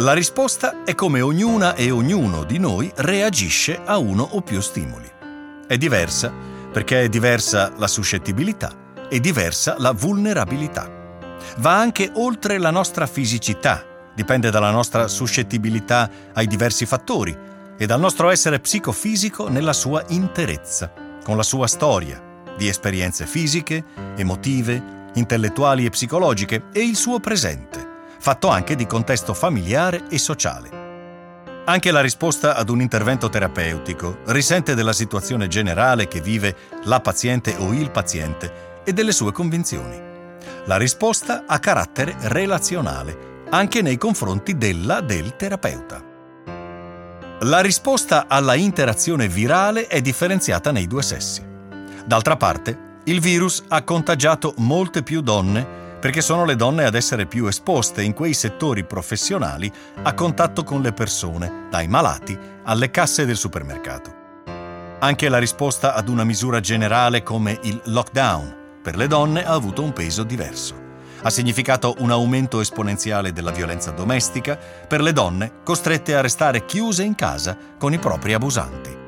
La risposta è come ognuna e ognuno di noi reagisce a uno o più stimoli. È diversa perché è diversa la suscettibilità e diversa la vulnerabilità. Va anche oltre la nostra fisicità, dipende dalla nostra suscettibilità ai diversi fattori e dal nostro essere psicofisico nella sua interezza, con la sua storia di esperienze fisiche, emotive, intellettuali e psicologiche e il suo presente, fatto anche di contesto familiare e sociale. Anche la risposta ad un intervento terapeutico risente della situazione generale che vive la paziente o il paziente e delle sue convinzioni. La risposta ha carattere relazionale, anche nei confronti della del terapeuta. La risposta alla interazione virale è differenziata nei due sessi. D'altra parte, il virus ha contagiato molte più donne perché sono le donne ad essere più esposte in quei settori professionali a contatto con le persone, dai malati alle casse del supermercato. Anche la risposta ad una misura generale come il lockdown per le donne ha avuto un peso diverso. Ha significato un aumento esponenziale della violenza domestica per le donne costrette a restare chiuse in casa con i propri abusanti.